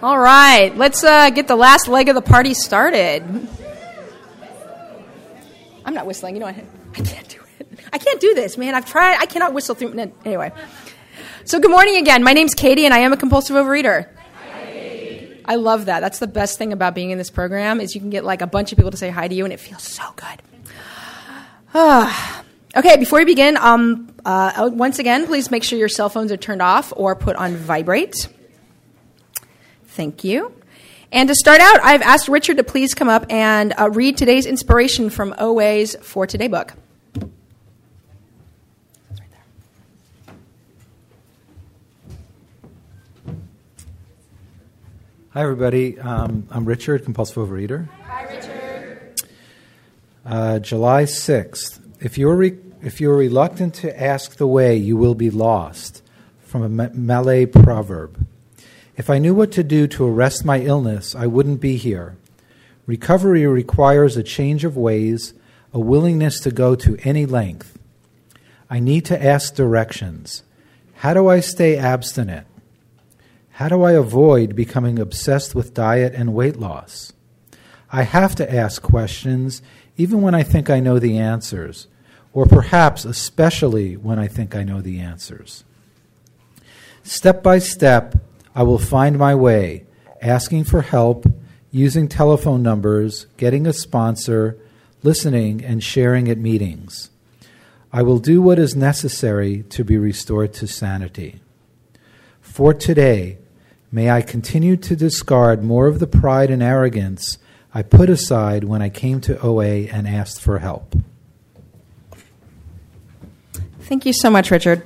All right, let's uh, get the last leg of the party started. I'm not whistling. You know, I, I can't do it. I can't do this, man. I've tried. I cannot whistle through. Anyway. So, good morning again. My name's Katie, and I am a compulsive overeater. I love that. That's the best thing about being in this program is you can get like a bunch of people to say hi to you, and it feels so good. okay, before we begin, um, uh, once again, please make sure your cell phones are turned off or put on vibrate. Thank you. And to start out, I've asked Richard to please come up and uh, read today's inspiration from OA's For Today book. Hi, everybody. Um, I'm Richard, compulsive overeater. Hi, Richard. Uh, July 6th. If you're, re- if you're reluctant to ask the way, you will be lost. From a Malay proverb. If I knew what to do to arrest my illness, I wouldn't be here. Recovery requires a change of ways, a willingness to go to any length. I need to ask directions. How do I stay abstinent? How do I avoid becoming obsessed with diet and weight loss? I have to ask questions even when I think I know the answers, or perhaps especially when I think I know the answers. Step by step, I will find my way, asking for help, using telephone numbers, getting a sponsor, listening, and sharing at meetings. I will do what is necessary to be restored to sanity. For today, May I continue to discard more of the pride and arrogance I put aside when I came to OA and asked for help. Thank you so much, Richard.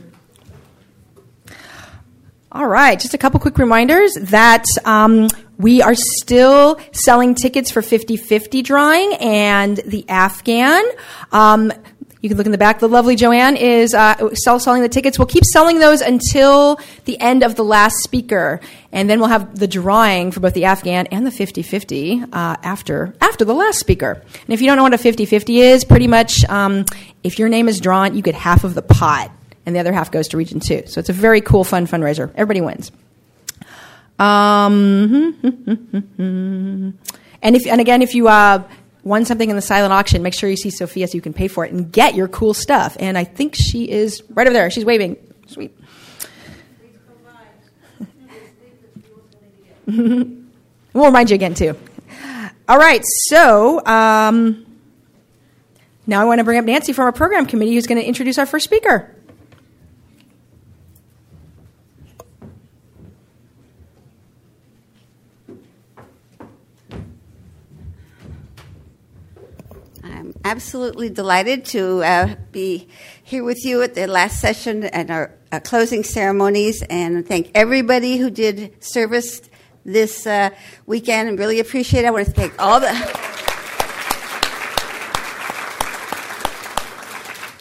All right, just a couple quick reminders that um, we are still selling tickets for 50 50 drawing and the Afghan. Um, you can look in the back. The lovely Joanne is uh, still selling the tickets. We'll keep selling those until the end of the last speaker, and then we'll have the drawing for both the Afghan and the 50-50 uh, after after the last speaker. And if you don't know what a 50-50 is, pretty much um, if your name is drawn, you get half of the pot, and the other half goes to Region Two. So it's a very cool, fun fundraiser. Everybody wins. Um, and if and again, if you uh, won something in the silent auction, make sure you see Sophia so you can pay for it and get your cool stuff. And I think she is right over there. She's waving. Sweet. we'll remind you again, too. All right, so um, now I want to bring up Nancy from our program committee who's going to introduce our first speaker. Absolutely delighted to uh, be here with you at the last session and our uh, closing ceremonies, and thank everybody who did service this uh, weekend and really appreciate it. I want to thank all the.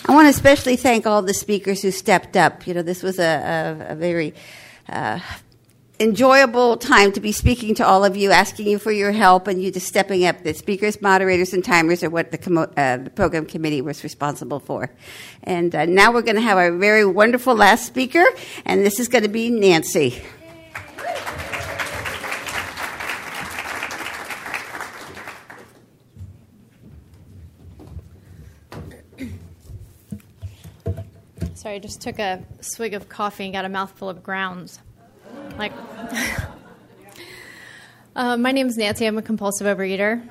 I want to especially thank all the speakers who stepped up. You know, this was a, a, a very uh, enjoyable time to be speaking to all of you, asking you for your help, and you just stepping up. The speakers, moderators, and timers are what the, commo- uh, the program committee was responsible for. And uh, now we're going to have our very wonderful last speaker, and this is going to be Nancy. Sorry, I just took a swig of coffee and got a mouthful of grounds. Like, uh, my name is Nancy. I'm a compulsive overeater.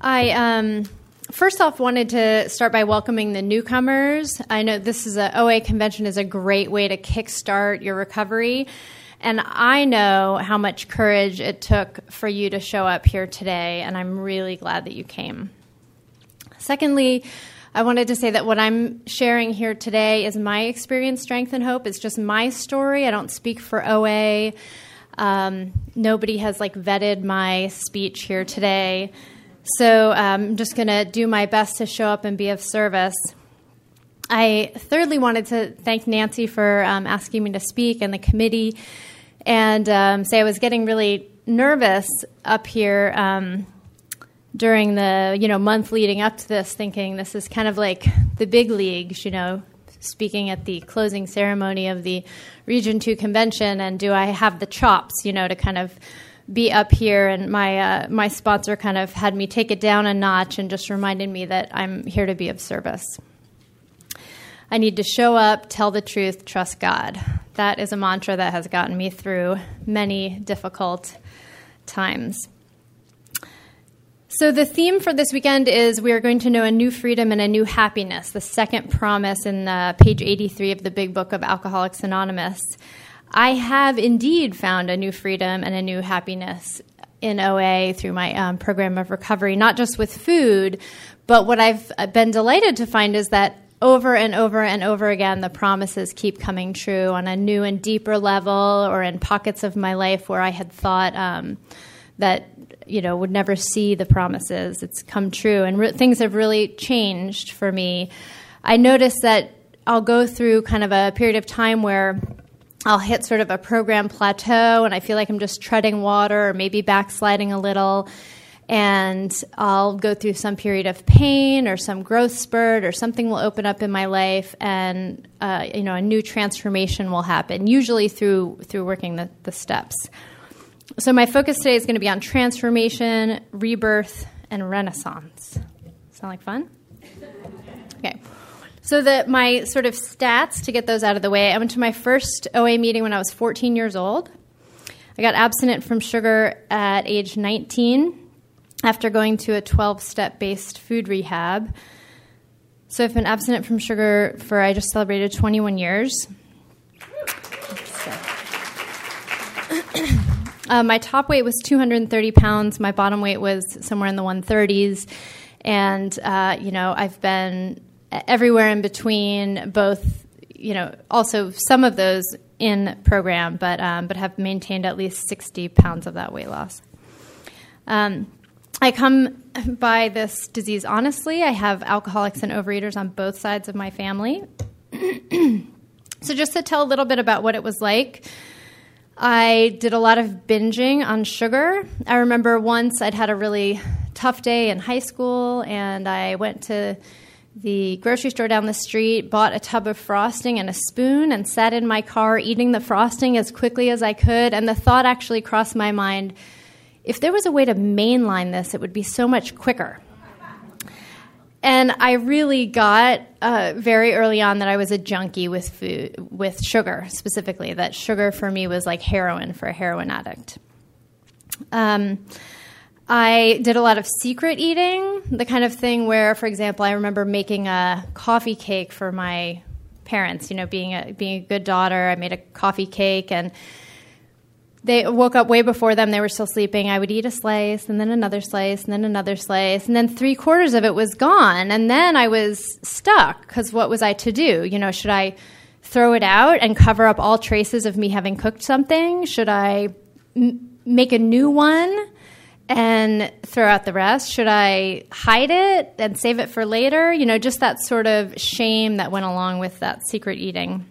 I um, first off wanted to start by welcoming the newcomers. I know this is a OA convention is a great way to kickstart your recovery. And I know how much courage it took for you to show up here today, and I'm really glad that you came. Secondly, I wanted to say that what I'm sharing here today is my experience, strength, and hope. It's just my story. I don't speak for OA. Um, nobody has like vetted my speech here today. So um, I'm just going to do my best to show up and be of service. I thirdly wanted to thank Nancy for um, asking me to speak and the committee, and um, say I was getting really nervous up here um, during the you know month leading up to this, thinking this is kind of like the big leagues, you know, speaking at the closing ceremony of the Region 2 convention, and do I have the chops, you know, to kind of be up here? And my, uh, my sponsor kind of had me take it down a notch and just reminded me that I'm here to be of service. I need to show up, tell the truth, trust God. That is a mantra that has gotten me through many difficult times. So, the theme for this weekend is we are going to know a new freedom and a new happiness, the second promise in uh, page 83 of the big book of Alcoholics Anonymous. I have indeed found a new freedom and a new happiness in OA through my um, program of recovery, not just with food, but what I've been delighted to find is that over and over and over again, the promises keep coming true on a new and deeper level, or in pockets of my life where I had thought um, that you know would never see the promises. It's come true, and re- things have really changed for me. I notice that I'll go through kind of a period of time where I'll hit sort of a program plateau, and I feel like I'm just treading water, or maybe backsliding a little and I'll go through some period of pain or some growth spurt or something will open up in my life and uh, you know a new transformation will happen usually through through working the, the steps so my focus today is going to be on transformation rebirth and renaissance. Sound like fun? Okay. So that my sort of stats to get those out of the way i went to my first oa meeting when i was 14 years old. I got abstinent from sugar at age 19 after going to a 12 step based food rehab. So I've been abstinent from sugar for, I just celebrated 21 years. uh, my top weight was 230 pounds. My bottom weight was somewhere in the 130s. And, uh, you know, I've been everywhere in between, both, you know, also some of those in program, but, um, but have maintained at least 60 pounds of that weight loss. Um, I come by this disease honestly. I have alcoholics and overeaters on both sides of my family. so, just to tell a little bit about what it was like, I did a lot of binging on sugar. I remember once I'd had a really tough day in high school, and I went to the grocery store down the street, bought a tub of frosting and a spoon, and sat in my car eating the frosting as quickly as I could. And the thought actually crossed my mind if there was a way to mainline this, it would be so much quicker. And I really got uh, very early on that I was a junkie with food, with sugar specifically. That sugar for me was like heroin for a heroin addict. Um, I did a lot of secret eating, the kind of thing where, for example, I remember making a coffee cake for my parents. You know, being a being a good daughter, I made a coffee cake and they woke up way before them. They were still sleeping. I would eat a slice and then another slice and then another slice. And then three quarters of it was gone. And then I was stuck because what was I to do? You know, should I throw it out and cover up all traces of me having cooked something? Should I m- make a new one and throw out the rest? Should I hide it and save it for later? You know, just that sort of shame that went along with that secret eating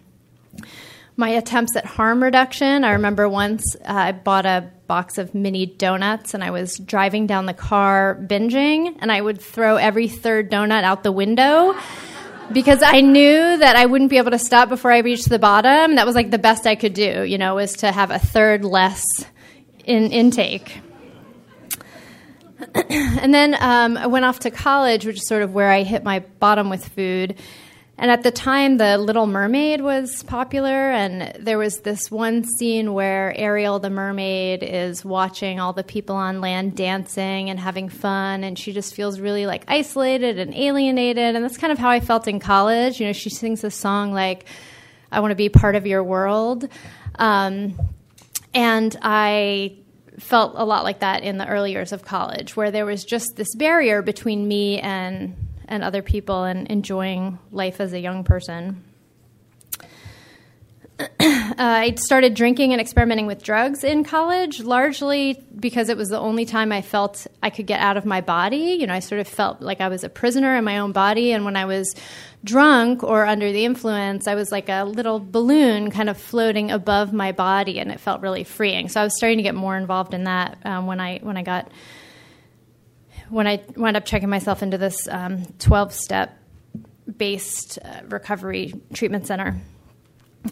my attempts at harm reduction. I remember once uh, I bought a box of mini donuts and I was driving down the car binging, and I would throw every third donut out the window because I knew that I wouldn't be able to stop before I reached the bottom. That was like the best I could do, you know, was to have a third less in intake. and then um, I went off to college, which is sort of where I hit my bottom with food. And at the time, The Little Mermaid was popular, and there was this one scene where Ariel the mermaid is watching all the people on land dancing and having fun, and she just feels really like isolated and alienated. And that's kind of how I felt in college. You know, she sings a song like, I want to be part of your world. Um, and I felt a lot like that in the early years of college, where there was just this barrier between me and and other people and enjoying life as a young person. uh, I started drinking and experimenting with drugs in college, largely because it was the only time I felt I could get out of my body. You know, I sort of felt like I was a prisoner in my own body. And when I was drunk or under the influence, I was like a little balloon kind of floating above my body, and it felt really freeing. So I was starting to get more involved in that um, when I when I got when I wound up checking myself into this um, 12 step based uh, recovery treatment center.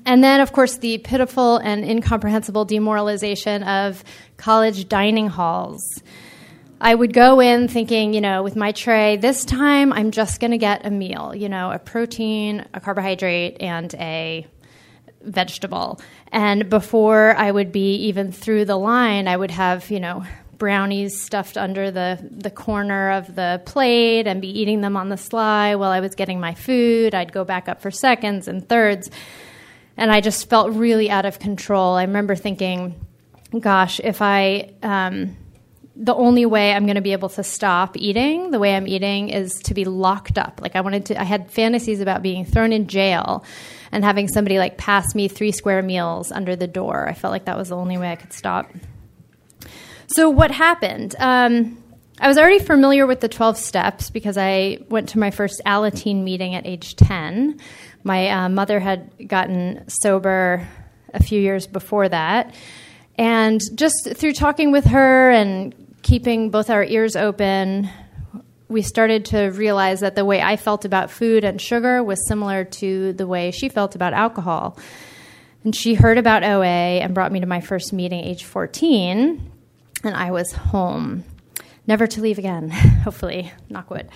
And then, of course, the pitiful and incomprehensible demoralization of college dining halls. I would go in thinking, you know, with my tray, this time I'm just going to get a meal, you know, a protein, a carbohydrate, and a vegetable. And before I would be even through the line, I would have, you know, brownies stuffed under the, the corner of the plate and be eating them on the sly while I was getting my food. I'd go back up for seconds and thirds. And I just felt really out of control. I remember thinking, gosh, if I, um, the only way I'm going to be able to stop eating the way I'm eating is to be locked up. Like I wanted to, I had fantasies about being thrown in jail and having somebody like pass me three square meals under the door. I felt like that was the only way I could stop. So what happened? Um, I was already familiar with the 12 steps because I went to my first Alateen meeting at age 10. My uh, mother had gotten sober a few years before that. And just through talking with her and keeping both our ears open, we started to realize that the way I felt about food and sugar was similar to the way she felt about alcohol. And she heard about OA and brought me to my first meeting, age 14 and I was home, never to leave again, hopefully, knock wood.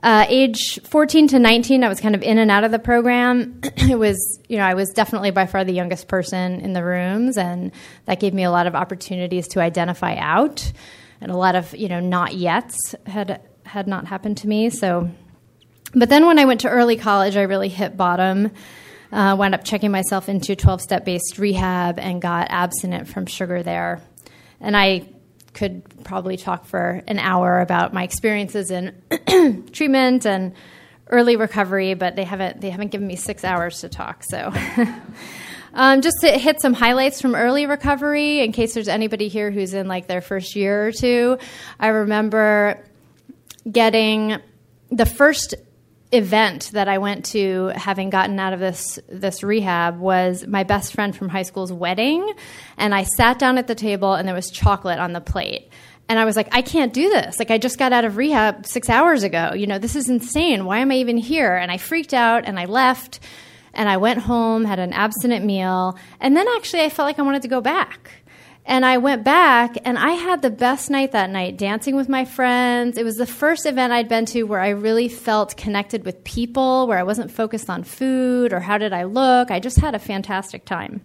Uh, age 14 to 19, I was kind of in and out of the program. it was, you know, I was definitely by far the youngest person in the rooms, and that gave me a lot of opportunities to identify out, and a lot of, you know, not yet had had not happened to me. So, but then when I went to early college, I really hit bottom. Uh, wound up checking myself into 12 step based rehab and got abstinent from sugar there. And I could probably talk for an hour about my experiences in treatment and early recovery, but they haven't they haven't given me six hours to talk. So, um, just to hit some highlights from early recovery, in case there's anybody here who's in like their first year or two, I remember getting the first event that I went to, having gotten out of this this rehab, was my best friend from high school's wedding, and I sat down at the table and there was chocolate on the plate. And I was like, I can't do this. Like, I just got out of rehab six hours ago. You know, this is insane. Why am I even here? And I freaked out and I left and I went home, had an abstinent meal. And then actually, I felt like I wanted to go back. And I went back and I had the best night that night dancing with my friends. It was the first event I'd been to where I really felt connected with people, where I wasn't focused on food or how did I look. I just had a fantastic time.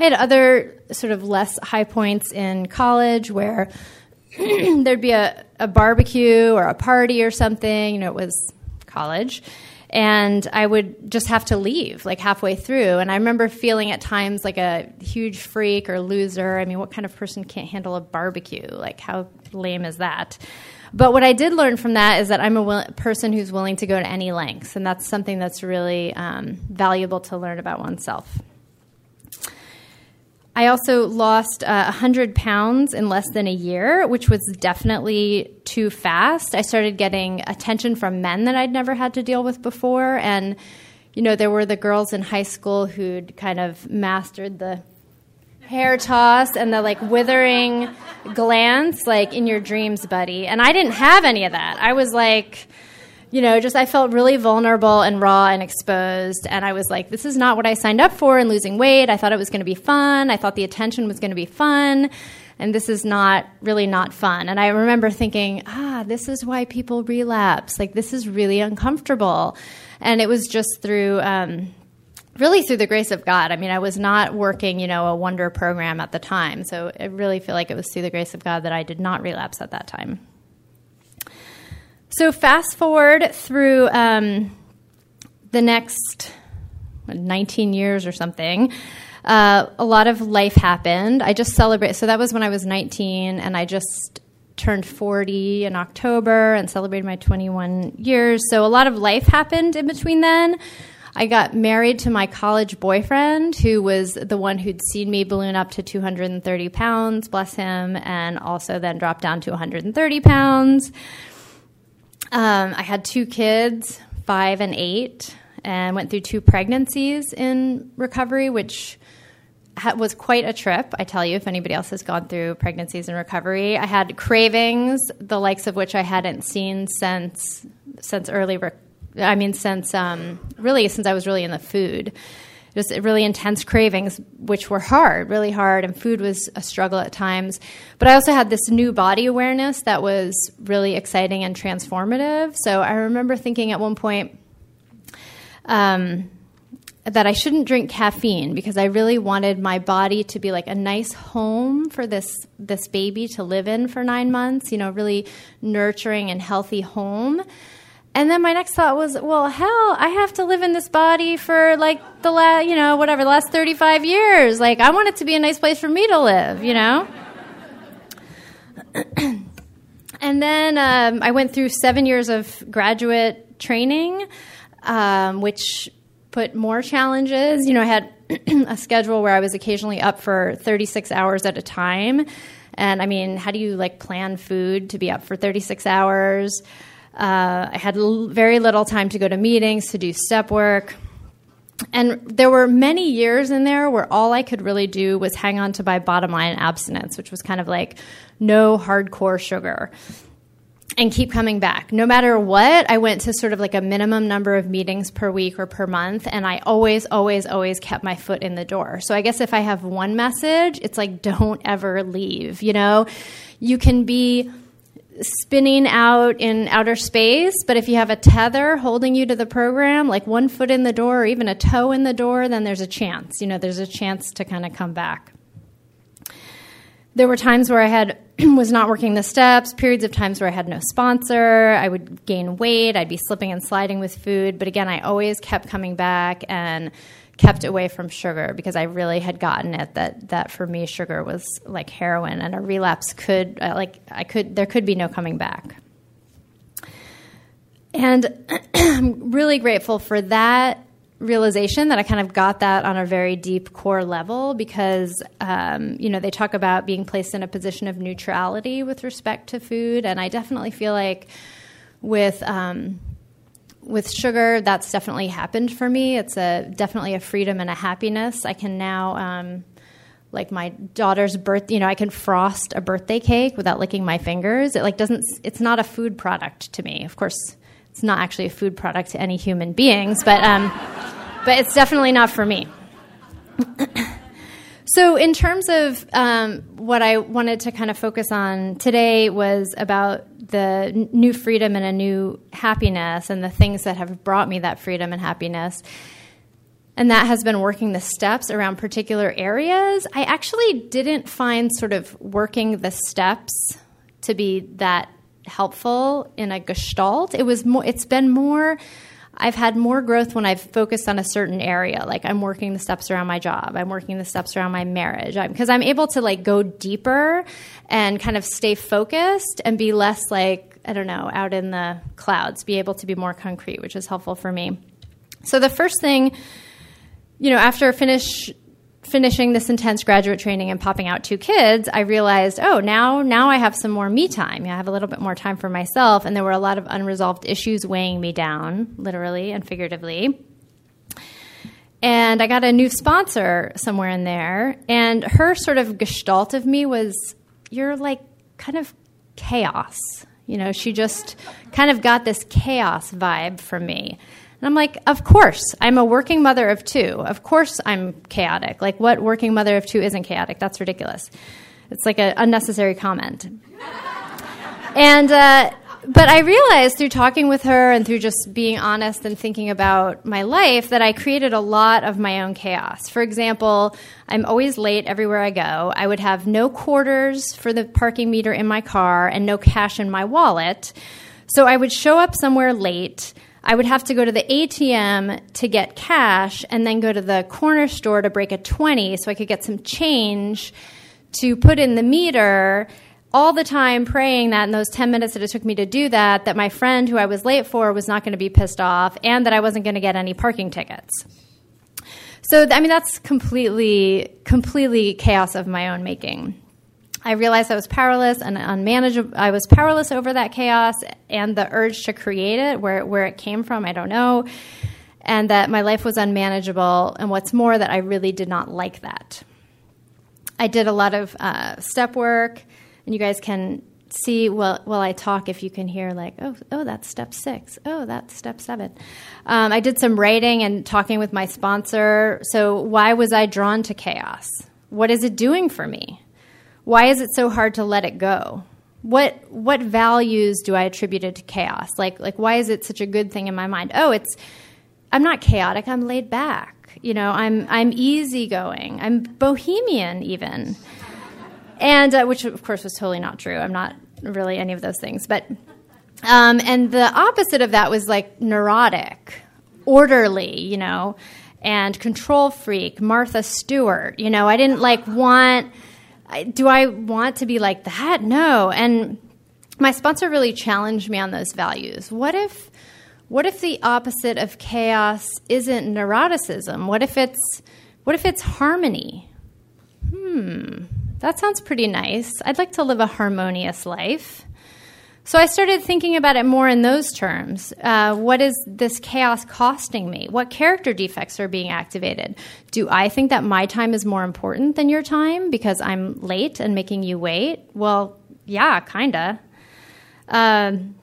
I had other sort of less high points in college where there'd be a, a barbecue or a party or something. You know, it was college and I would just have to leave like halfway through. And I remember feeling at times like a huge freak or loser. I mean, what kind of person can't handle a barbecue? Like, how lame is that? But what I did learn from that is that I'm a will- person who's willing to go to any lengths, and that's something that's really um, valuable to learn about oneself. I also lost uh, 100 pounds in less than a year, which was definitely too fast. I started getting attention from men that I'd never had to deal with before. And, you know, there were the girls in high school who'd kind of mastered the hair toss and the like withering glance, like in your dreams, buddy. And I didn't have any of that. I was like, you know, just I felt really vulnerable and raw and exposed. And I was like, this is not what I signed up for in losing weight. I thought it was going to be fun. I thought the attention was going to be fun. And this is not really not fun. And I remember thinking, ah, this is why people relapse. Like, this is really uncomfortable. And it was just through, um, really through the grace of God. I mean, I was not working, you know, a wonder program at the time. So I really feel like it was through the grace of God that I did not relapse at that time. So fast forward through um, the next 19 years or something. Uh, a lot of life happened. I just celebrated. So that was when I was 19, and I just turned 40 in October and celebrated my 21 years. So a lot of life happened in between then. I got married to my college boyfriend, who was the one who'd seen me balloon up to 230 pounds, bless him, and also then drop down to 130 pounds. Um, I had two kids, five and eight, and went through two pregnancies in recovery, which ha- was quite a trip. I tell you, if anybody else has gone through pregnancies in recovery, I had cravings, the likes of which I hadn't seen since since early re- I mean, since um, really since I was really in the food. Just really intense cravings, which were hard, really hard, and food was a struggle at times. But I also had this new body awareness that was really exciting and transformative. So I remember thinking at one point, um, that I shouldn't drink caffeine because I really wanted my body to be like a nice home for this this baby to live in for 9 months, you know, really nurturing and healthy home. And then my next thought was, well, hell, I have to live in this body for like the last, you know, whatever, the last 35 years. Like I want it to be a nice place for me to live, you know? and then um, I went through seven years of graduate training, um, which put more challenges. You know, I had a schedule where I was occasionally up for 36 hours at a time. And I mean, how do you like plan food to be up for 36 hours? Uh, I had l- very little time to go to meetings, to do step work. And there were many years in there where all I could really do was hang on to my bottom line abstinence, which was kind of like no hardcore sugar and keep coming back. No matter what, I went to sort of like a minimum number of meetings per week or per month, and I always, always, always kept my foot in the door. So I guess if I have one message, it's like, don't ever leave. You know, you can be spinning out in outer space, but if you have a tether holding you to the program, like one foot in the door or even a toe in the door, then there's a chance. You know, there's a chance to kind of come back. There were times where I had was not working the steps, periods of times where I had no sponsor, I would gain weight, I'd be slipping and sliding with food, but again, I always kept coming back and kept away from sugar because I really had gotten it that that for me sugar was like heroin and a relapse could uh, like I could there could be no coming back. And I'm really grateful for that realization that I kind of got that on a very deep core level because, um, you know, they talk about being placed in a position of neutrality with respect to food. And I definitely feel like with, um, with sugar, that's definitely happened for me. It's a definitely a freedom and a happiness. I can now, um, like my daughter's birth, you know, I can frost a birthday cake without licking my fingers. It like doesn't. It's not a food product to me. Of course, it's not actually a food product to any human beings, but um, but it's definitely not for me. so, in terms of um, what I wanted to kind of focus on today was about the n- new freedom and a new happiness, and the things that have brought me that freedom and happiness. And that has been working the steps around particular areas. I actually didn't find sort of working the steps to be that helpful in a gestalt. It was more. It's been more. I've had more growth when I've focused on a certain area. Like I'm working the steps around my job. I'm working the steps around my marriage because I'm, I'm able to like go deeper and kind of stay focused and be less like I don't know out in the clouds. Be able to be more concrete, which is helpful for me. So the first thing, you know, after I finish finishing this intense graduate training and popping out two kids, I realized, oh, now now I have some more me time. I have a little bit more time for myself, and there were a lot of unresolved issues weighing me down, literally and figuratively. And I got a new sponsor somewhere in there, and her sort of gestalt of me was, you're like kind of chaos. You know, she just kind of got this chaos vibe from me. And I'm like, of course, I'm a working mother of two. Of course, I'm chaotic. Like, what working mother of two isn't chaotic? That's ridiculous. It's like an unnecessary comment. and, uh, but I realized through talking with her and through just being honest and thinking about my life that I created a lot of my own chaos. For example, I'm always late everywhere I go. I would have no quarters for the parking meter in my car and no cash in my wallet. So I would show up somewhere late. I would have to go to the ATM to get cash and then go to the corner store to break a 20 so I could get some change to put in the meter all the time praying that in those 10 minutes that it took me to do that that my friend who I was late for was not going to be pissed off and that I wasn't going to get any parking tickets. So I mean that's completely completely chaos of my own making. I realized I was powerless and unmanageable. I was powerless over that chaos and the urge to create it, where where it came from, I don't know, and that my life was unmanageable. And what's more, that I really did not like that. I did a lot of uh, step work, and you guys can see well while I talk if you can hear like oh oh that's step six oh that's step seven. Um, I did some writing and talking with my sponsor. So why was I drawn to chaos? What is it doing for me? Why is it so hard to let it go? What what values do I attribute it to chaos? Like like why is it such a good thing in my mind? Oh, it's I'm not chaotic. I'm laid back. You know, I'm I'm easygoing. I'm bohemian even and uh, which of course was totally not true. I'm not really any of those things, but um, and the opposite of that was like neurotic, orderly, you know, and control freak, Martha Stewart. You know, I didn't like want. Do I want to be like that? No. And my sponsor really challenged me on those values. What if, what if the opposite of chaos isn't neuroticism? What if it's, what if it's harmony? Hmm that sounds pretty nice. I'd like to live a harmonious life. So I started thinking about it more in those terms. Uh, what is this chaos costing me? What character defects are being activated? Do I think that my time is more important than your time because I'm late and making you wait? Well, yeah, kinda. Um,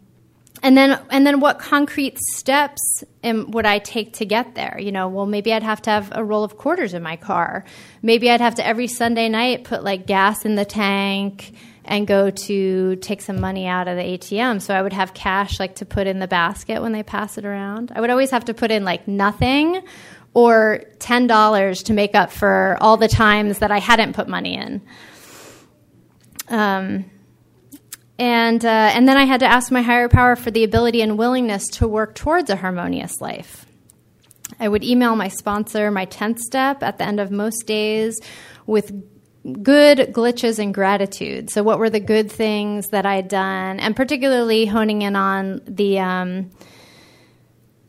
and then and then what concrete steps am, would I take to get there? You know, well maybe I'd have to have a roll of quarters in my car. Maybe I'd have to every Sunday night put like gas in the tank and go to take some money out of the ATM. So I would have cash like to put in the basket when they pass it around. I would always have to put in like nothing or $10 to make up for all the times that I hadn't put money in. Um, and, uh, and then I had to ask my higher power for the ability and willingness to work towards a harmonious life. I would email my sponsor my 10th step at the end of most days with good glitches and gratitude. So, what were the good things that I'd done? And particularly honing in on the, um,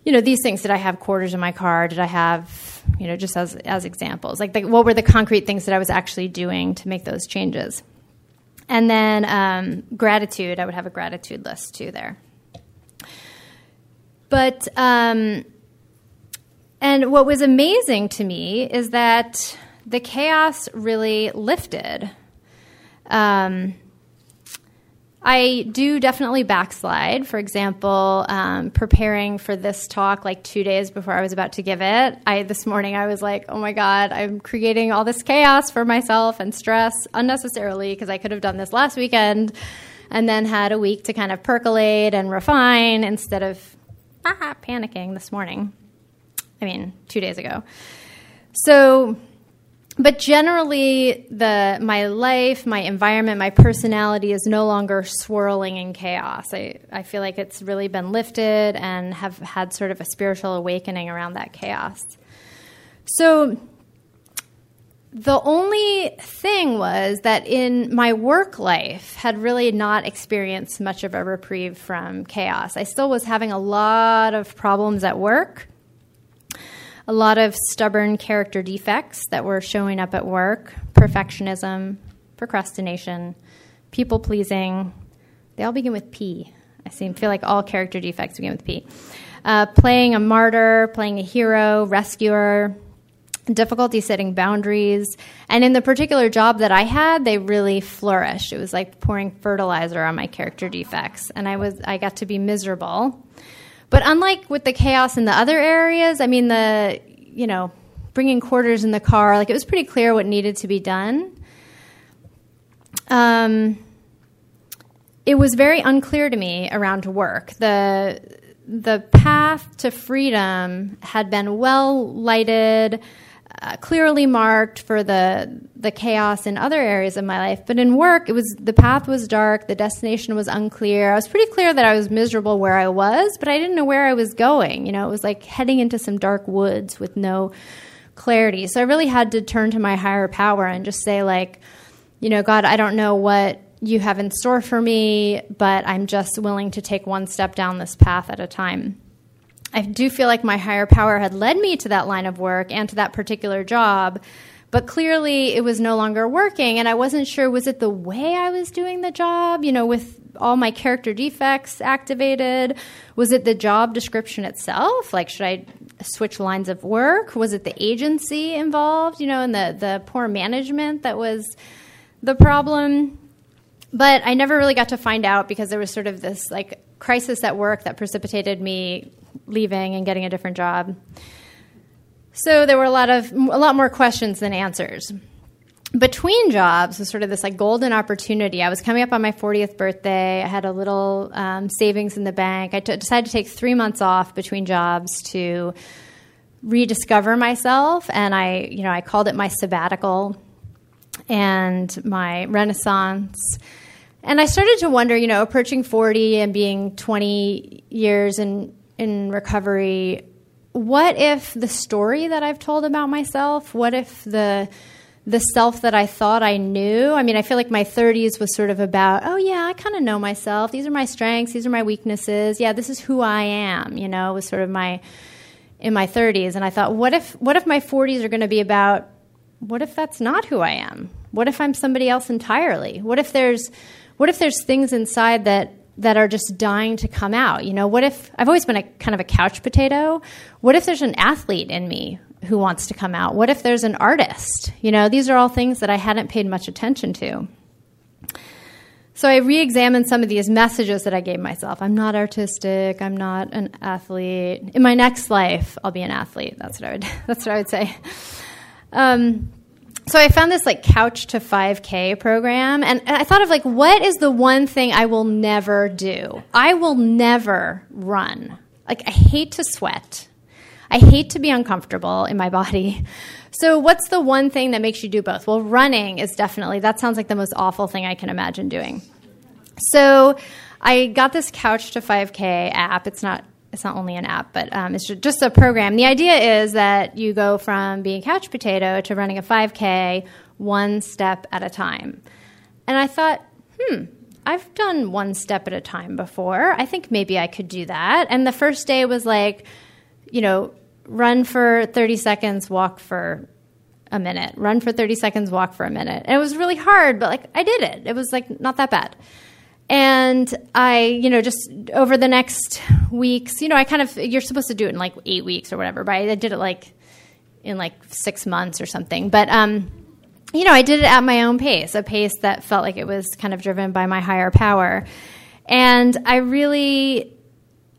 you know, these things. Did I have quarters in my car? Did I have, you know, just as, as examples? Like, the, what were the concrete things that I was actually doing to make those changes? And then um, gratitude, I would have a gratitude list too there. But, um, and what was amazing to me is that the chaos really lifted. Um, I do definitely backslide. For example, um, preparing for this talk like two days before I was about to give it, I this morning I was like, "Oh my god, I'm creating all this chaos for myself and stress unnecessarily because I could have done this last weekend, and then had a week to kind of percolate and refine instead of ah, panicking this morning. I mean, two days ago. So but generally the my life my environment my personality is no longer swirling in chaos. I, I feel like it's really been lifted and have had sort of a spiritual awakening around that chaos. So the only thing was that in my work life had really not experienced much of a reprieve from chaos. I still was having a lot of problems at work a lot of stubborn character defects that were showing up at work perfectionism, procrastination, people pleasing. They all begin with P. I seem feel like all character defects begin with P. Uh, playing a martyr, playing a hero, rescuer, difficulty setting boundaries. And in the particular job that I had, they really flourished. It was like pouring fertilizer on my character defects. And I was I got to be miserable but unlike with the chaos in the other areas, I mean, the, you know, bringing quarters in the car, like it was pretty clear what needed to be done. Um, it was very unclear to me around work. The the path to freedom had been well lighted uh, clearly marked for the the chaos in other areas of my life. But in work, it was the path was dark, the destination was unclear. I was pretty clear that I was miserable where I was, but I didn't know where I was going. You know, it was like heading into some dark woods with no clarity. So I really had to turn to my higher power and just say like, you know, God, I don't know what you have in store for me, but I'm just willing to take one step down this path at a time. I do feel like my higher power had led me to that line of work and to that particular job, but clearly it was no longer working and I wasn't sure was it the way I was doing the job, you know, with all my character defects activated? Was it the job description itself? Like should I switch lines of work? Was it the agency involved, you know, and the the poor management that was the problem? but I never really got to find out because there was sort of this like crisis at work that precipitated me leaving and getting a different job. So there were a lot of a lot more questions than answers. Between jobs was sort of this like golden opportunity. I was coming up on my 40th birthday. I had a little um, savings in the bank. I t- decided to take three months off between jobs to rediscover myself, and I, you know, I called it my sabbatical and my renaissance. And I started to wonder, you know, approaching 40 and being 20 years in in recovery, what if the story that I've told about myself, what if the the self that I thought I knew. I mean, I feel like my 30s was sort of about, oh yeah, I kind of know myself. These are my strengths, these are my weaknesses. Yeah, this is who I am, you know, was sort of my in my 30s and I thought, what if what if my 40s are going to be about what if that's not who I am? What if I'm somebody else entirely? What if there's what if there's things inside that that are just dying to come out? You know, what if I've always been a kind of a couch potato? What if there's an athlete in me who wants to come out? What if there's an artist? You know, these are all things that I hadn't paid much attention to. So I re-examined some of these messages that I gave myself. I'm not artistic. I'm not an athlete. In my next life, I'll be an athlete. That's what I would. That's what I would say. Um, so I found this like couch to 5K program, and, I thought of like, what is the one thing I will never do? I will never run. Like, I hate to sweat. I hate to be uncomfortable in my body. So, what's the one thing that makes you do both? Well, running is definitely, that sounds like the most awful thing I can imagine doing. So, I got this Couch to 5K app. It's not it's not only an app, but um, it's just a program. The idea is that you go from being couch potato to running a 5K one step at a time. And I thought, hmm, I've done one step at a time before. I think maybe I could do that. And the first day was like, you know, run for 30 seconds, walk for a minute, run for 30 seconds, walk for a minute. And it was really hard, but like I did it. It was like not that bad. And I, you know, just over the next weeks, you know, I kind of, you're supposed to do it in like eight weeks or whatever, but I did it like in like six months or something. But, um, you know, I did it at my own pace, a pace that felt like it was kind of driven by my higher power. And I really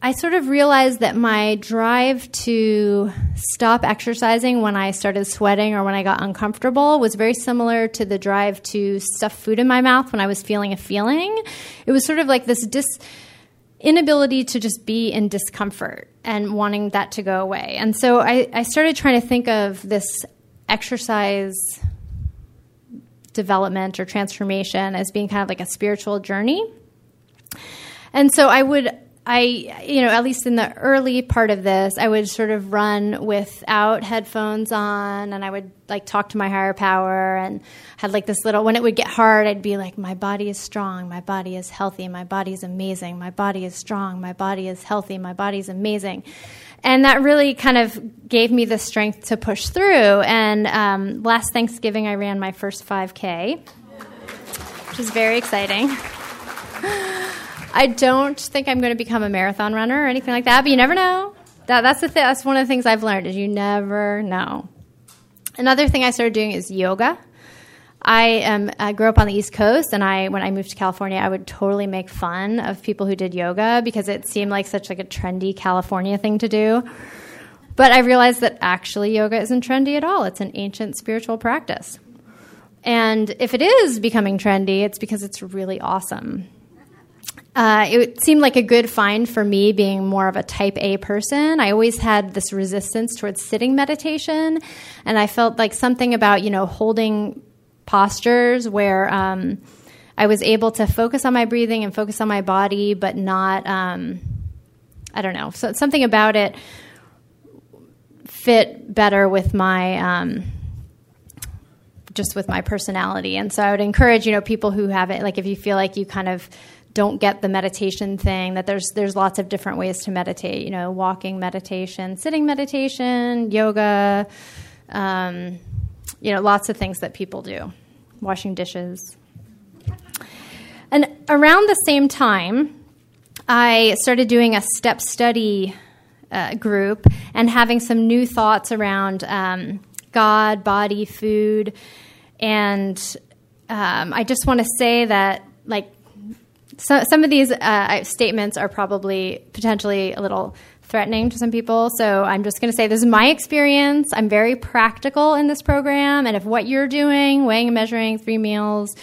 I sort of realized that my drive to stop exercising when I started sweating or when I got uncomfortable was very similar to the drive to stuff food in my mouth when I was feeling a feeling. It was sort of like this dis- inability to just be in discomfort and wanting that to go away. And so I, I started trying to think of this exercise development or transformation as being kind of like a spiritual journey. And so I would I, you know, at least in the early part of this, I would sort of run without headphones on and I would like talk to my higher power and had like this little, when it would get hard, I'd be like, my body is strong, my body is healthy, my body is amazing, my body is strong, my body is healthy, my body is amazing. And that really kind of gave me the strength to push through. And um, last Thanksgiving, I ran my first 5K, which is very exciting. I don't think I'm going to become a marathon runner or anything like that, but you never know. That, that's the th- that's one of the things I've learned is you never know. Another thing I started doing is yoga. I I grew up on the East Coast, and I when I moved to California, I would totally make fun of people who did yoga because it seemed like such like a trendy California thing to do. But I realized that actually yoga isn't trendy at all. It's an ancient spiritual practice. And if it is becoming trendy, it's because it's really awesome. Uh, it seemed like a good find for me being more of a type A person. I always had this resistance towards sitting meditation, and I felt like something about, you know, holding postures where um, I was able to focus on my breathing and focus on my body, but not, um, I don't know, so something about it fit better with my. Um, just with my personality. And so I would encourage, you know, people who have it, like if you feel like you kind of don't get the meditation thing that there's there's lots of different ways to meditate you know walking meditation sitting meditation yoga um, you know lots of things that people do washing dishes. And around the same time i started doing a step study uh, group and having some new thoughts around um, god body food. And um, i just want to say that like so, some of these uh, statements are probably potentially a little threatening to some people. So I'm just going to say this is my experience. I'm very practical in this program. And if what you're doing, weighing and measuring three meals,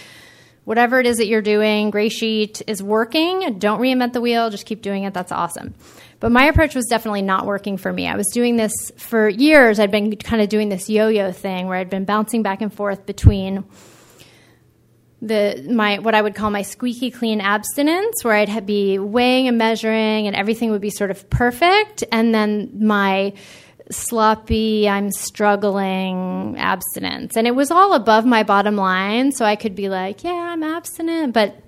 whatever it is that you're doing, gray sheet is working, don't reinvent the wheel, just keep doing it. That's awesome. But my approach was definitely not working for me. I was doing this for years. I'd been kind of doing this yo yo thing where I'd been bouncing back and forth between the my what I would call my squeaky clean abstinence, where I'd be weighing and measuring, and everything would be sort of perfect, and then my sloppy, I'm struggling abstinence, and it was all above my bottom line, so I could be like, yeah, I'm abstinent, but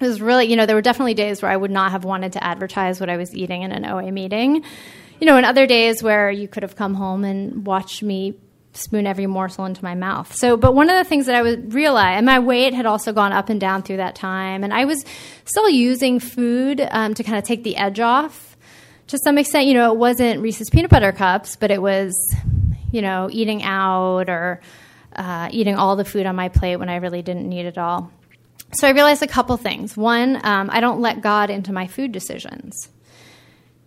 it was really, you know, there were definitely days where I would not have wanted to advertise what I was eating in an OA meeting. You know, and other days where you could have come home and watched me spoon every morsel into my mouth. So, but one of the things that I would realize, and my weight had also gone up and down through that time, and I was still using food um, to kind of take the edge off to some extent. You know, it wasn't Reese's peanut butter cups, but it was, you know, eating out or uh, eating all the food on my plate when I really didn't need it all. So I realized a couple things. One, um, I don't let God into my food decisions.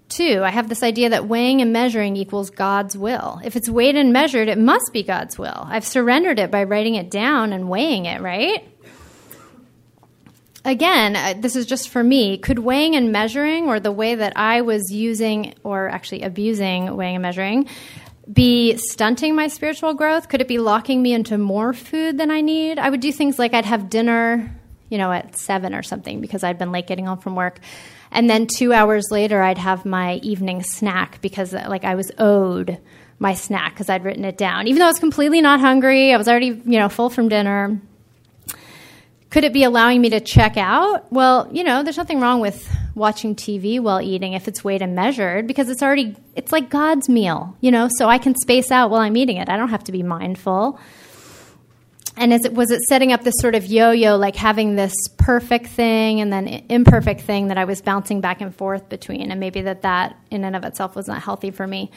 Two, I have this idea that weighing and measuring equals God's will. If it's weighed and measured, it must be God's will. I've surrendered it by writing it down and weighing it, right? Again, uh, this is just for me. Could weighing and measuring, or the way that I was using or actually abusing weighing and measuring, be stunting my spiritual growth? Could it be locking me into more food than I need? I would do things like I'd have dinner, you know, at seven or something because I'd been late getting home from work. And then two hours later, I'd have my evening snack because, uh, like, I was owed my snack because I'd written it down. Even though I was completely not hungry, I was already, you know, full from dinner. Could it be allowing me to check out? Well, you know, there's nothing wrong with watching TV while eating if it's weighed and measured because it's already, it's like God's meal, you know, so I can space out while I'm eating it. I don't have to be mindful and is it was it setting up this sort of yo-yo like having this perfect thing and then imperfect thing that i was bouncing back and forth between? And maybe that that in and of itself was not healthy for me.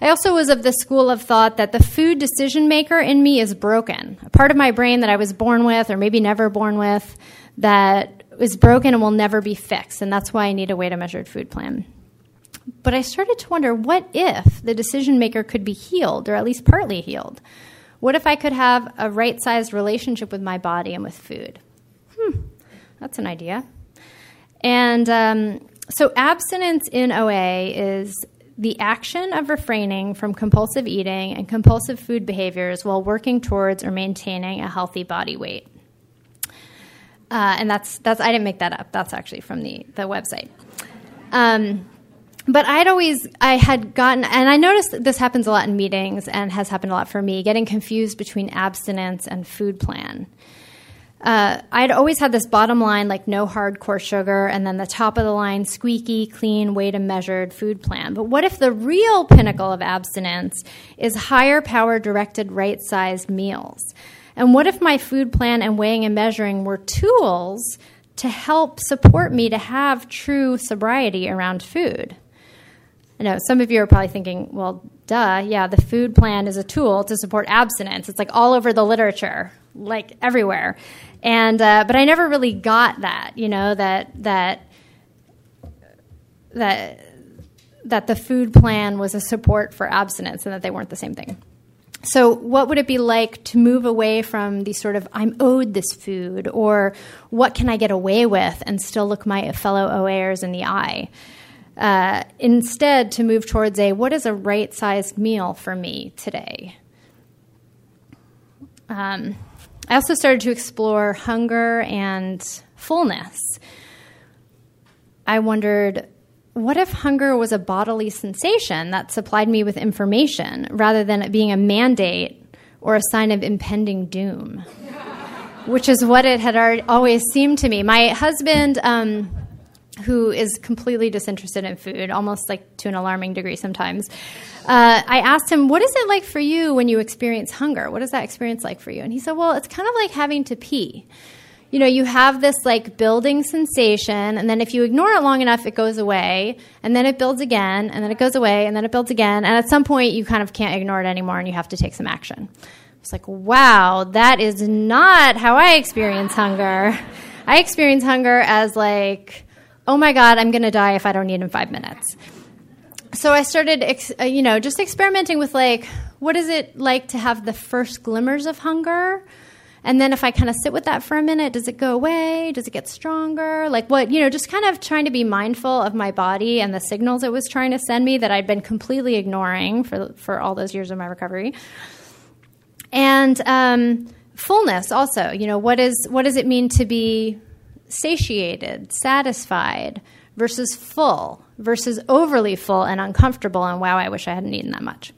I also was of the school of thought that the food decision maker in me is broken. A part of my brain that i was born with or maybe never born with that is broken and will never be fixed. And that's why i need a weight measured food plan. But i started to wonder what if the decision maker could be healed or at least partly healed what if I could have a right sized relationship with my body and with food? Hmm, that's an idea. And um, so, abstinence in OA is the action of refraining from compulsive eating and compulsive food behaviors while working towards or maintaining a healthy body weight. Uh, and that's that's I didn't make that up. That's actually from the the website. Um, but I'd always I had gotten and I noticed this happens a lot in meetings and has happened a lot for me getting confused between abstinence and food plan. Uh, I'd always had this bottom line like no hardcore sugar, and then the top of the line squeaky, clean, weighed and measured food plan. But what if the real pinnacle of abstinence is higher power directed, right sized meals? And what if my food plan and weighing and measuring were tools to help support me to have true sobriety around food? I know some of you are probably thinking, well, duh, yeah, the food plan is a tool to support abstinence. It's like all over the literature, like everywhere. And uh, but I never really got that, you know, that that that that the food plan was a support for abstinence and that they weren't the same thing. So, what would it be like to move away from the sort of I'm owed this food, or what can I get away with and still look my fellow OAers in the eye? Uh, instead to move towards a what is a right sized meal for me today? Um, I also started to explore hunger and fullness. I wondered, what if hunger was a bodily sensation that supplied me with information rather than it being a mandate or a sign of impending doom? Which is what it had always seemed to me. My husband um, who is completely disinterested in food, almost like to an alarming degree sometimes. Uh, I asked him, What is it like for you when you experience hunger? What is that experience like for you? And he said, Well, it's kind of like having to pee. You know, you have this like building sensation, and then if you ignore it long enough, it goes away, and then it builds again, and then it goes away, and then it builds again, and at some point, you kind of can't ignore it anymore, and you have to take some action. It's like, wow, that is not how I experience hunger. I experience hunger as like, oh my God, I'm going to die if I don't eat in five minutes. So I started, ex- uh, you know, just experimenting with like, what is it like to have the first glimmers of hunger? And then if I kind of sit with that for a minute, does it go away? Does it get stronger? Like what, you know, just kind of trying to be mindful of my body and the signals it was trying to send me that I'd been completely ignoring for, for all those years of my recovery. And um, fullness also, you know, what, is, what does it mean to be satiated, satisfied versus full versus overly full and uncomfortable and wow, I wish I hadn't eaten that much.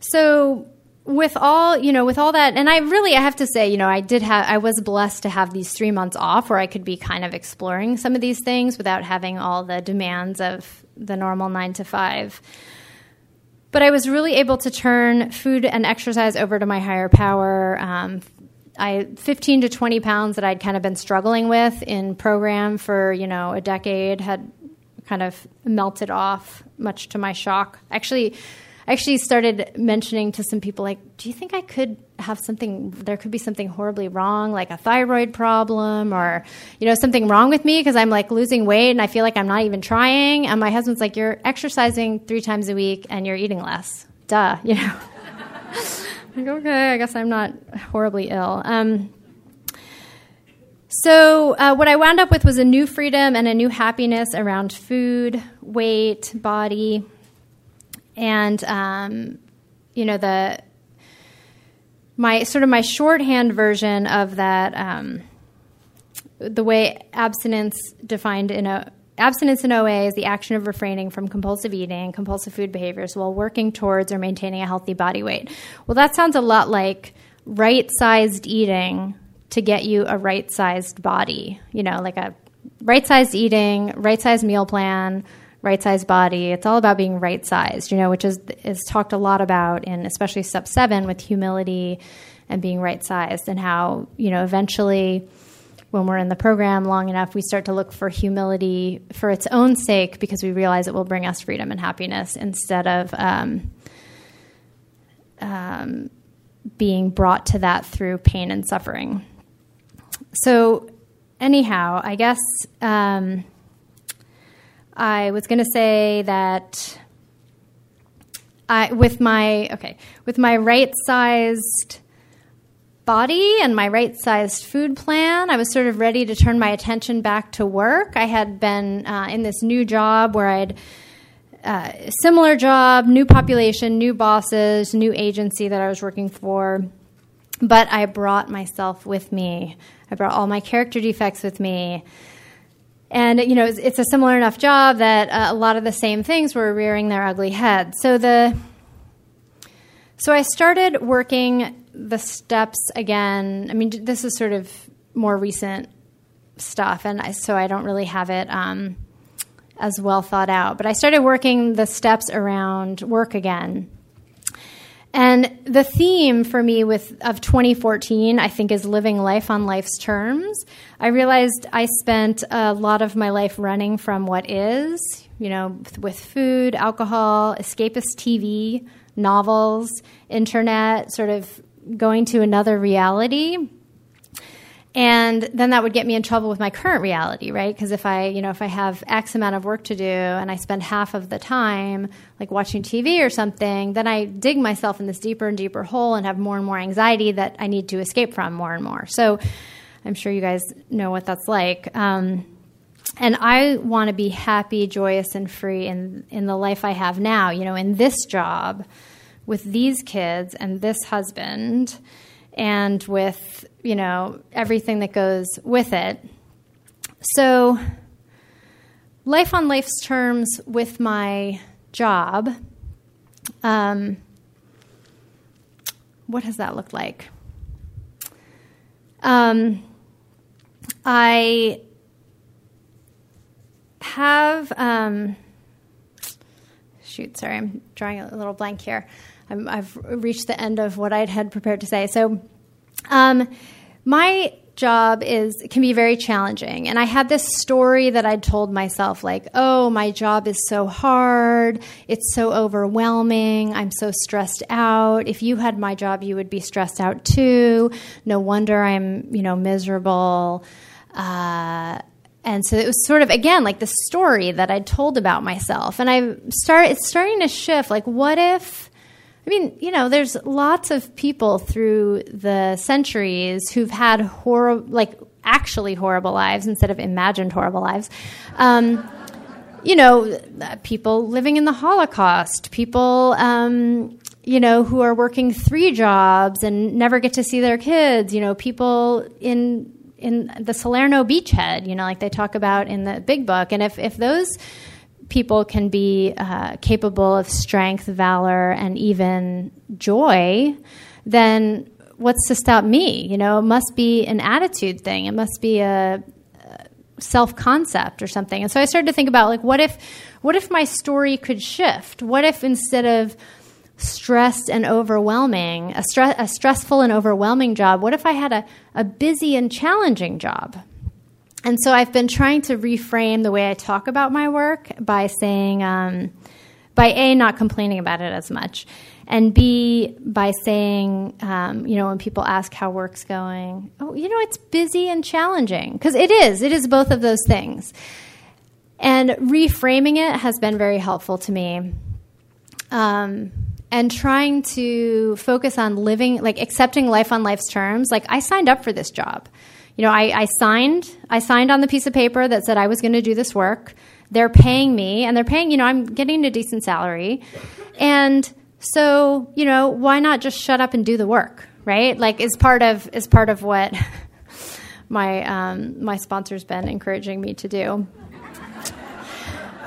So with all you know with all that and i really i have to say you know i did have i was blessed to have these three months off where i could be kind of exploring some of these things without having all the demands of the normal nine to five but i was really able to turn food and exercise over to my higher power um, I 15 to 20 pounds that I'd kind of been struggling with in program for you know a decade had kind of melted off, much to my shock. Actually, I actually started mentioning to some people like, "Do you think I could have something? There could be something horribly wrong, like a thyroid problem, or you know something wrong with me because I'm like losing weight and I feel like I'm not even trying." And my husband's like, "You're exercising three times a week and you're eating less. Duh, you know." Like, okay, I guess I'm not horribly ill. Um, so, uh, what I wound up with was a new freedom and a new happiness around food, weight, body, and um, you know the my sort of my shorthand version of that. Um, the way abstinence defined in a abstinence in OA is the action of refraining from compulsive eating, compulsive food behaviors while working towards or maintaining a healthy body weight. Well, that sounds a lot like right sized eating to get you a right sized body, you know, like a right sized eating, right sized meal plan, right sized body. It's all about being right sized, you know, which is, is talked a lot about in especially step seven with humility and being right sized and how, you know, eventually when we're in the program long enough, we start to look for humility for its own sake because we realize it will bring us freedom and happiness instead of um, um, being brought to that through pain and suffering. So, anyhow, I guess um, I was going to say that I, with my okay, with my right sized body and my right sized food plan, I was sort of ready to turn my attention back to work. I had been uh, in this new job where I'd uh, similar job, new population, new bosses, new agency that I was working for. But I brought myself with me. I brought all my character defects with me. And you know, it's, it's a similar enough job that uh, a lot of the same things were rearing their ugly head. So the so I started working the steps again. I mean, this is sort of more recent stuff, and I, so I don't really have it um, as well thought out. But I started working the steps around work again. And the theme for me with of 2014, I think, is living life on life's terms. I realized I spent a lot of my life running from what is, you know, with food, alcohol, escapist TV, novels, internet, sort of going to another reality. And then that would get me in trouble with my current reality, right? Because if I, you know, if I have X amount of work to do and I spend half of the time like watching TV or something, then I dig myself in this deeper and deeper hole and have more and more anxiety that I need to escape from more and more. So I'm sure you guys know what that's like. Um, and I want to be happy, joyous, and free in in the life I have now. You know, in this job, with these kids and this husband, and with you know everything that goes with it. So, life on life's terms with my job. Um, what has that looked like? Um, I have um, shoot. Sorry, I'm drawing a little blank here. I have reached the end of what I had prepared to say. So, um, my job is can be very challenging and i had this story that i'd told myself like oh my job is so hard it's so overwhelming i'm so stressed out if you had my job you would be stressed out too no wonder i'm you know miserable uh, and so it was sort of again like the story that I'd told about myself, and I start it's starting to shift. Like, what if? I mean, you know, there's lots of people through the centuries who've had horrible, like actually horrible lives instead of imagined horrible lives. Um, you know, people living in the Holocaust, people, um, you know, who are working three jobs and never get to see their kids, you know, people in in the Salerno beachhead, you know, like they talk about in the big book. And if, if those people can be uh, capable of strength, valor, and even joy, then what's to stop me? You know, it must be an attitude thing. It must be a, self concept or something. And so I started to think about like, what if, what if my story could shift? What if instead of stressed and overwhelming, a, stre- a stressful and overwhelming job, what if I had a, a busy and challenging job? And so I've been trying to reframe the way I talk about my work by saying, um, by A, not complaining about it as much, and B, by saying, um, you know, when people ask how work's going, oh, you know, it's busy and challenging. Because it is, it is both of those things. And reframing it has been very helpful to me. Um, and trying to focus on living, like accepting life on life's terms. Like I signed up for this job. You know, I, I signed, I signed on the piece of paper that said I was going to do this work. They're paying me, and they're paying. You know, I'm getting a decent salary, and so you know, why not just shut up and do the work, right? Like, is part of is part of what my um, my sponsor's been encouraging me to do.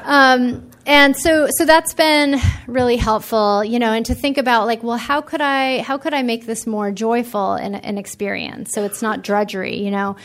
Um, and so so that's been really helpful you know and to think about like well how could i how could i make this more joyful in an experience? So it's not drudgery you know?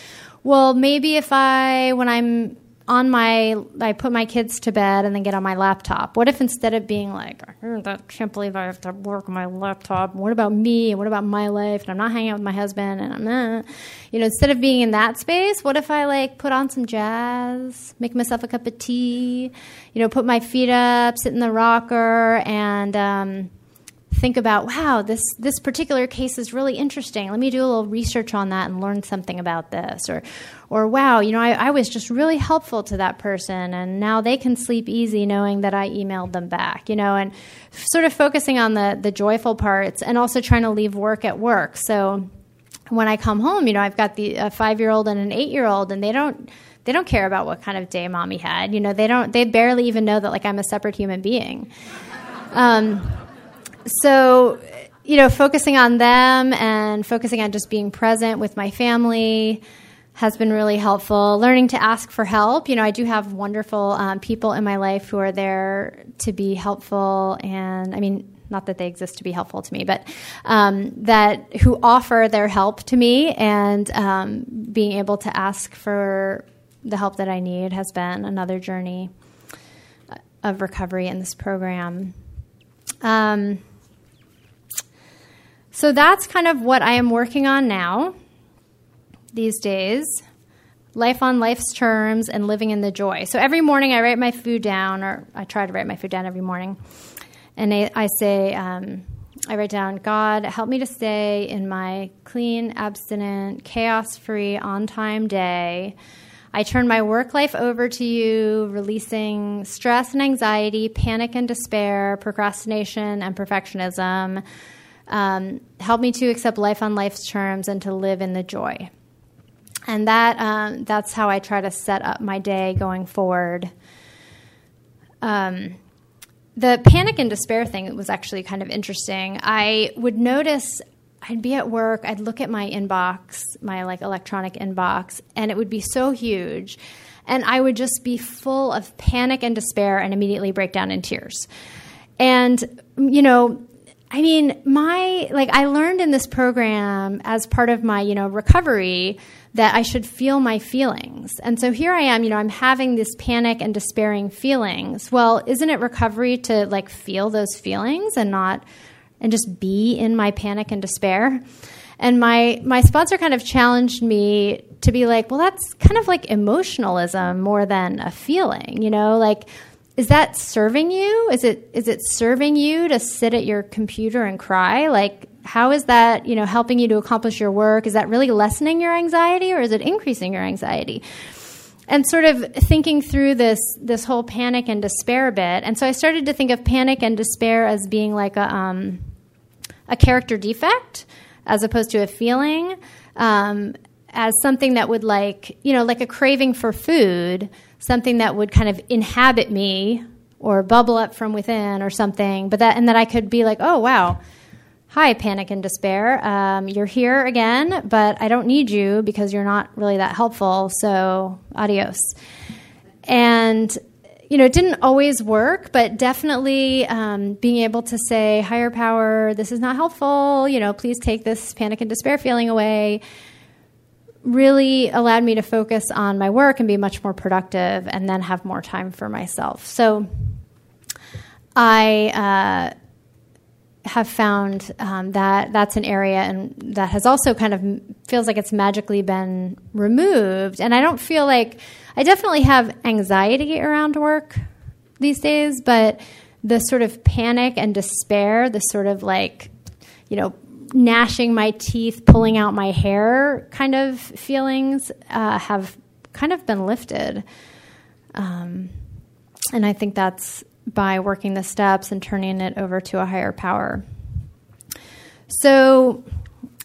Well maybe if i when i'm on my I put my kids to bed and then get on my laptop. What if instead of being like, I can't believe I have to work on my laptop. What about me? And what about my life? And I'm not hanging out with my husband and I'm not you know, instead of being in that space, what if I like put on some jazz, make myself a cup of tea, you know, put my feet up, sit in the rocker and um think about wow this this particular case is really interesting. Let me do a little research on that and learn something about this. Or or wow you know I, I, was just really helpful to that person and now they can sleep easy knowing that i emailed them back you know and sort of focusing on the the joyful parts and also trying to leave work at work. So when i come home you know i've got the a five year old and an eight year old and they don't they don't care about what kind of day mommy had you know they don't they barely even know that like i'm a separate human being. Um, so, you know, focusing on them and focusing on just being present with my family has been really helpful. Learning to ask for help. You know, I do have wonderful um, people in my life who are there to be helpful, and I mean, not that they exist to be helpful to me, but um, that who offer their help to me, and um, being able to ask for the help that I need has been another journey of recovery in this program. Um, so that's kind of what I am working on now these days life on life's terms and living in the joy. So every morning I write my food down, or I try to write my food down every morning. And I, I say, um, I write down, God, help me to stay in my clean, abstinent, chaos free, on time day. I turn my work life over to you, releasing stress and anxiety, panic and despair, procrastination and perfectionism um, help me to accept life on life's terms and to live in the joy. And that um, that's how I try to set up my day going forward. Um, the panic and despair thing was actually kind of interesting. I would notice I'd be at work, I'd look at my inbox, my like electronic inbox, and it would be so huge. And I would just be full of panic and despair and immediately break down in tears. And, you know, I mean, my like I learned in this program as part of my, you know, recovery that I should feel my feelings. And so here I am, you know, I'm having this panic and despairing feelings. Well, isn't it recovery to like feel those feelings and not and just be in my panic and despair? And my my sponsor kind of challenged me to be like, well, that's kind of like emotionalism more than a feeling, you know, like is that serving you? Is it is it serving you to sit at your computer and cry? Like how is that, you know, helping you to accomplish your work? Is that really lessening your anxiety or is it increasing your anxiety? And sort of thinking through this this whole panic and despair bit. And so I started to think of panic and despair as being like a um, a character defect as opposed to a feeling. Um, as something that would like you know like a craving for food something that would kind of inhabit me or bubble up from within or something but that and that i could be like oh wow. Hi panic and despair. Um, you're here again but i don't need you because you're not really that helpful so adios. And you know it didn't always work but definitely um, being able to say higher power this is not helpful. You know please take this panic and despair feeling away really allowed me to focus on my work and be much more productive and then have more time for myself. So I uh, have found um, that that's an area and that has also kind of feels like it's magically been removed. And I don't feel like I definitely have anxiety around work these days, but the sort of panic and despair, the sort of like, you know, gnashing my teeth, pulling out my hair kind of feelings uh, have kind of been lifted. Um, and I think that's by working the steps and turning it over to a higher power. So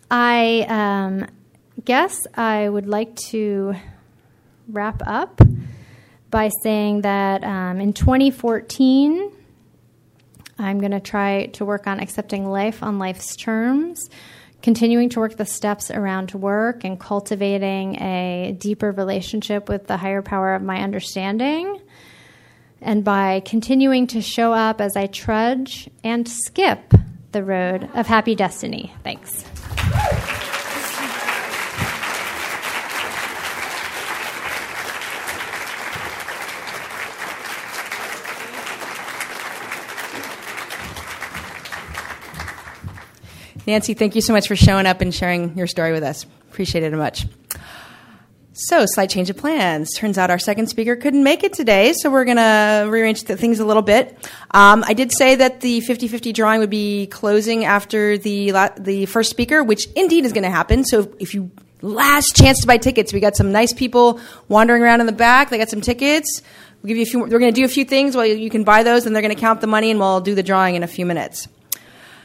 I um, guess I would like to wrap up by saying that um, in 2014, I'm going to try to work on accepting life on life's terms, continuing to work the steps around work, and cultivating a deeper relationship with the higher power of my understanding. And by continuing to show up as I trudge and skip the road of happy destiny. Thanks. Nancy, thank you so much for showing up and sharing your story with us. Appreciate it much. So, slight change of plans. Turns out our second speaker couldn't make it today, so we're going to rearrange the things a little bit. Um, I did say that the 50 50 drawing would be closing after the, the first speaker, which indeed is going to happen. So, if you last chance to buy tickets, we got some nice people wandering around in the back. They got some tickets. We'll give you a few, we're going to do a few things while you can buy those, and they're going to count the money, and we'll do the drawing in a few minutes.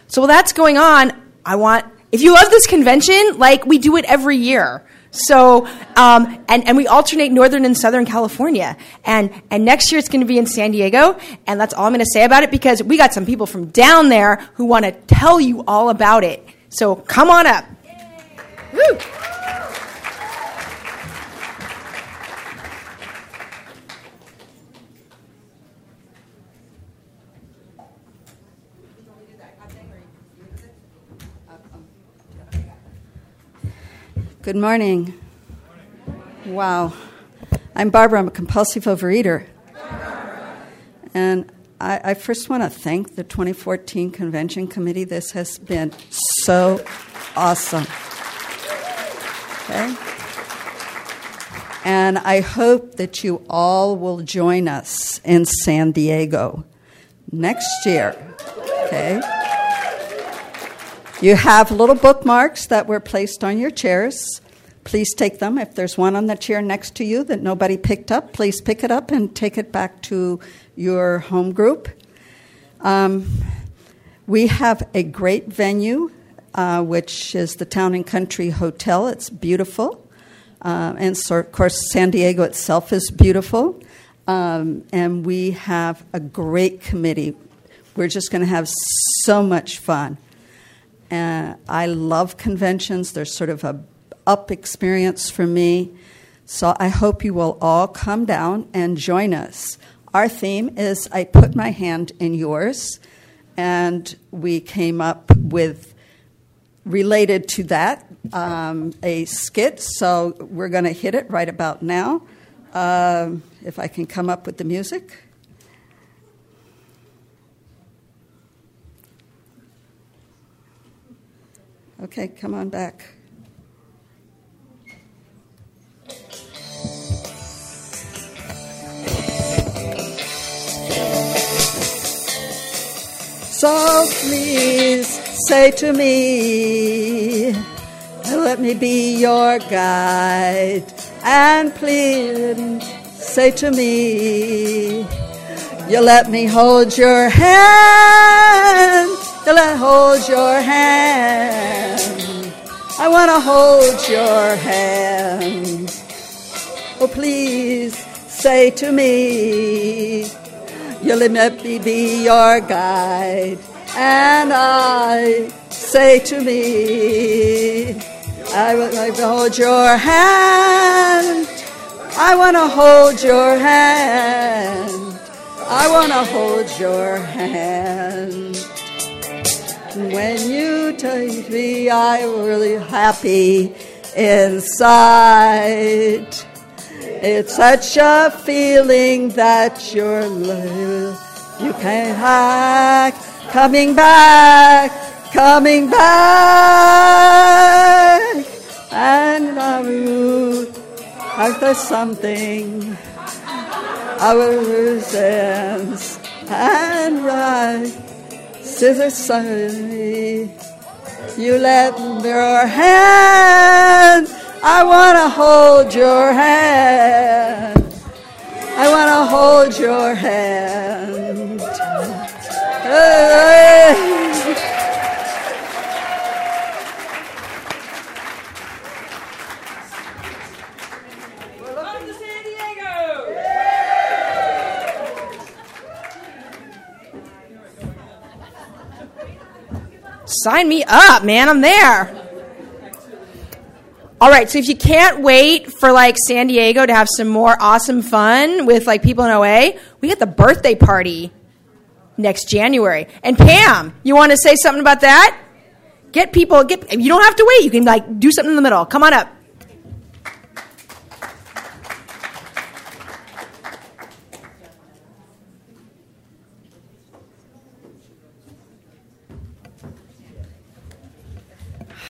So, while that's going on, I want, if you love this convention, like we do it every year. So, um, and, and we alternate Northern and Southern California. And, and next year it's going to be in San Diego. And that's all I'm going to say about it because we got some people from down there who want to tell you all about it. So come on up. Woo! Good morning. Wow. I'm Barbara. I'm a compulsive overeater. And I, I first want to thank the 2014 Convention Committee. This has been so awesome. Okay? And I hope that you all will join us in San Diego next year. Okay? You have little bookmarks that were placed on your chairs. Please take them. If there's one on the chair next to you that nobody picked up, please pick it up and take it back to your home group. Um, we have a great venue, uh, which is the Town and Country Hotel. It's beautiful. Uh, and so, of course, San Diego itself is beautiful. Um, and we have a great committee. We're just going to have so much fun. Uh, I love conventions. They're sort of a up experience for me. So I hope you will all come down and join us. Our theme is I put my hand in yours, and we came up with related to that um, a skit. So we're going to hit it right about now. Um, if I can come up with the music. Okay, come on back. So please say to me, let me be your guide. And please say to me, you let me hold your hand. You let hold your hand. I want to hold your hand. Oh, please say to me, you let me be your guide. And I say to me, I would like to hold your hand. I want to hold your hand. I want to hold your hand. When you touch me, I'm really happy inside. It's such a feeling that you're you can't hack. Coming back, coming back, and I will after something. I will sense and right, scissors suddenly. You let your hand. I want to hold your hand. I want to hold your hand. Hey. Sign me up, man. I'm there. All right, so if you can't wait for like San Diego to have some more awesome fun with like people in OA, we got the birthday party next January. And Pam, you want to say something about that? Get people, get you don't have to wait. You can like do something in the middle. Come on up.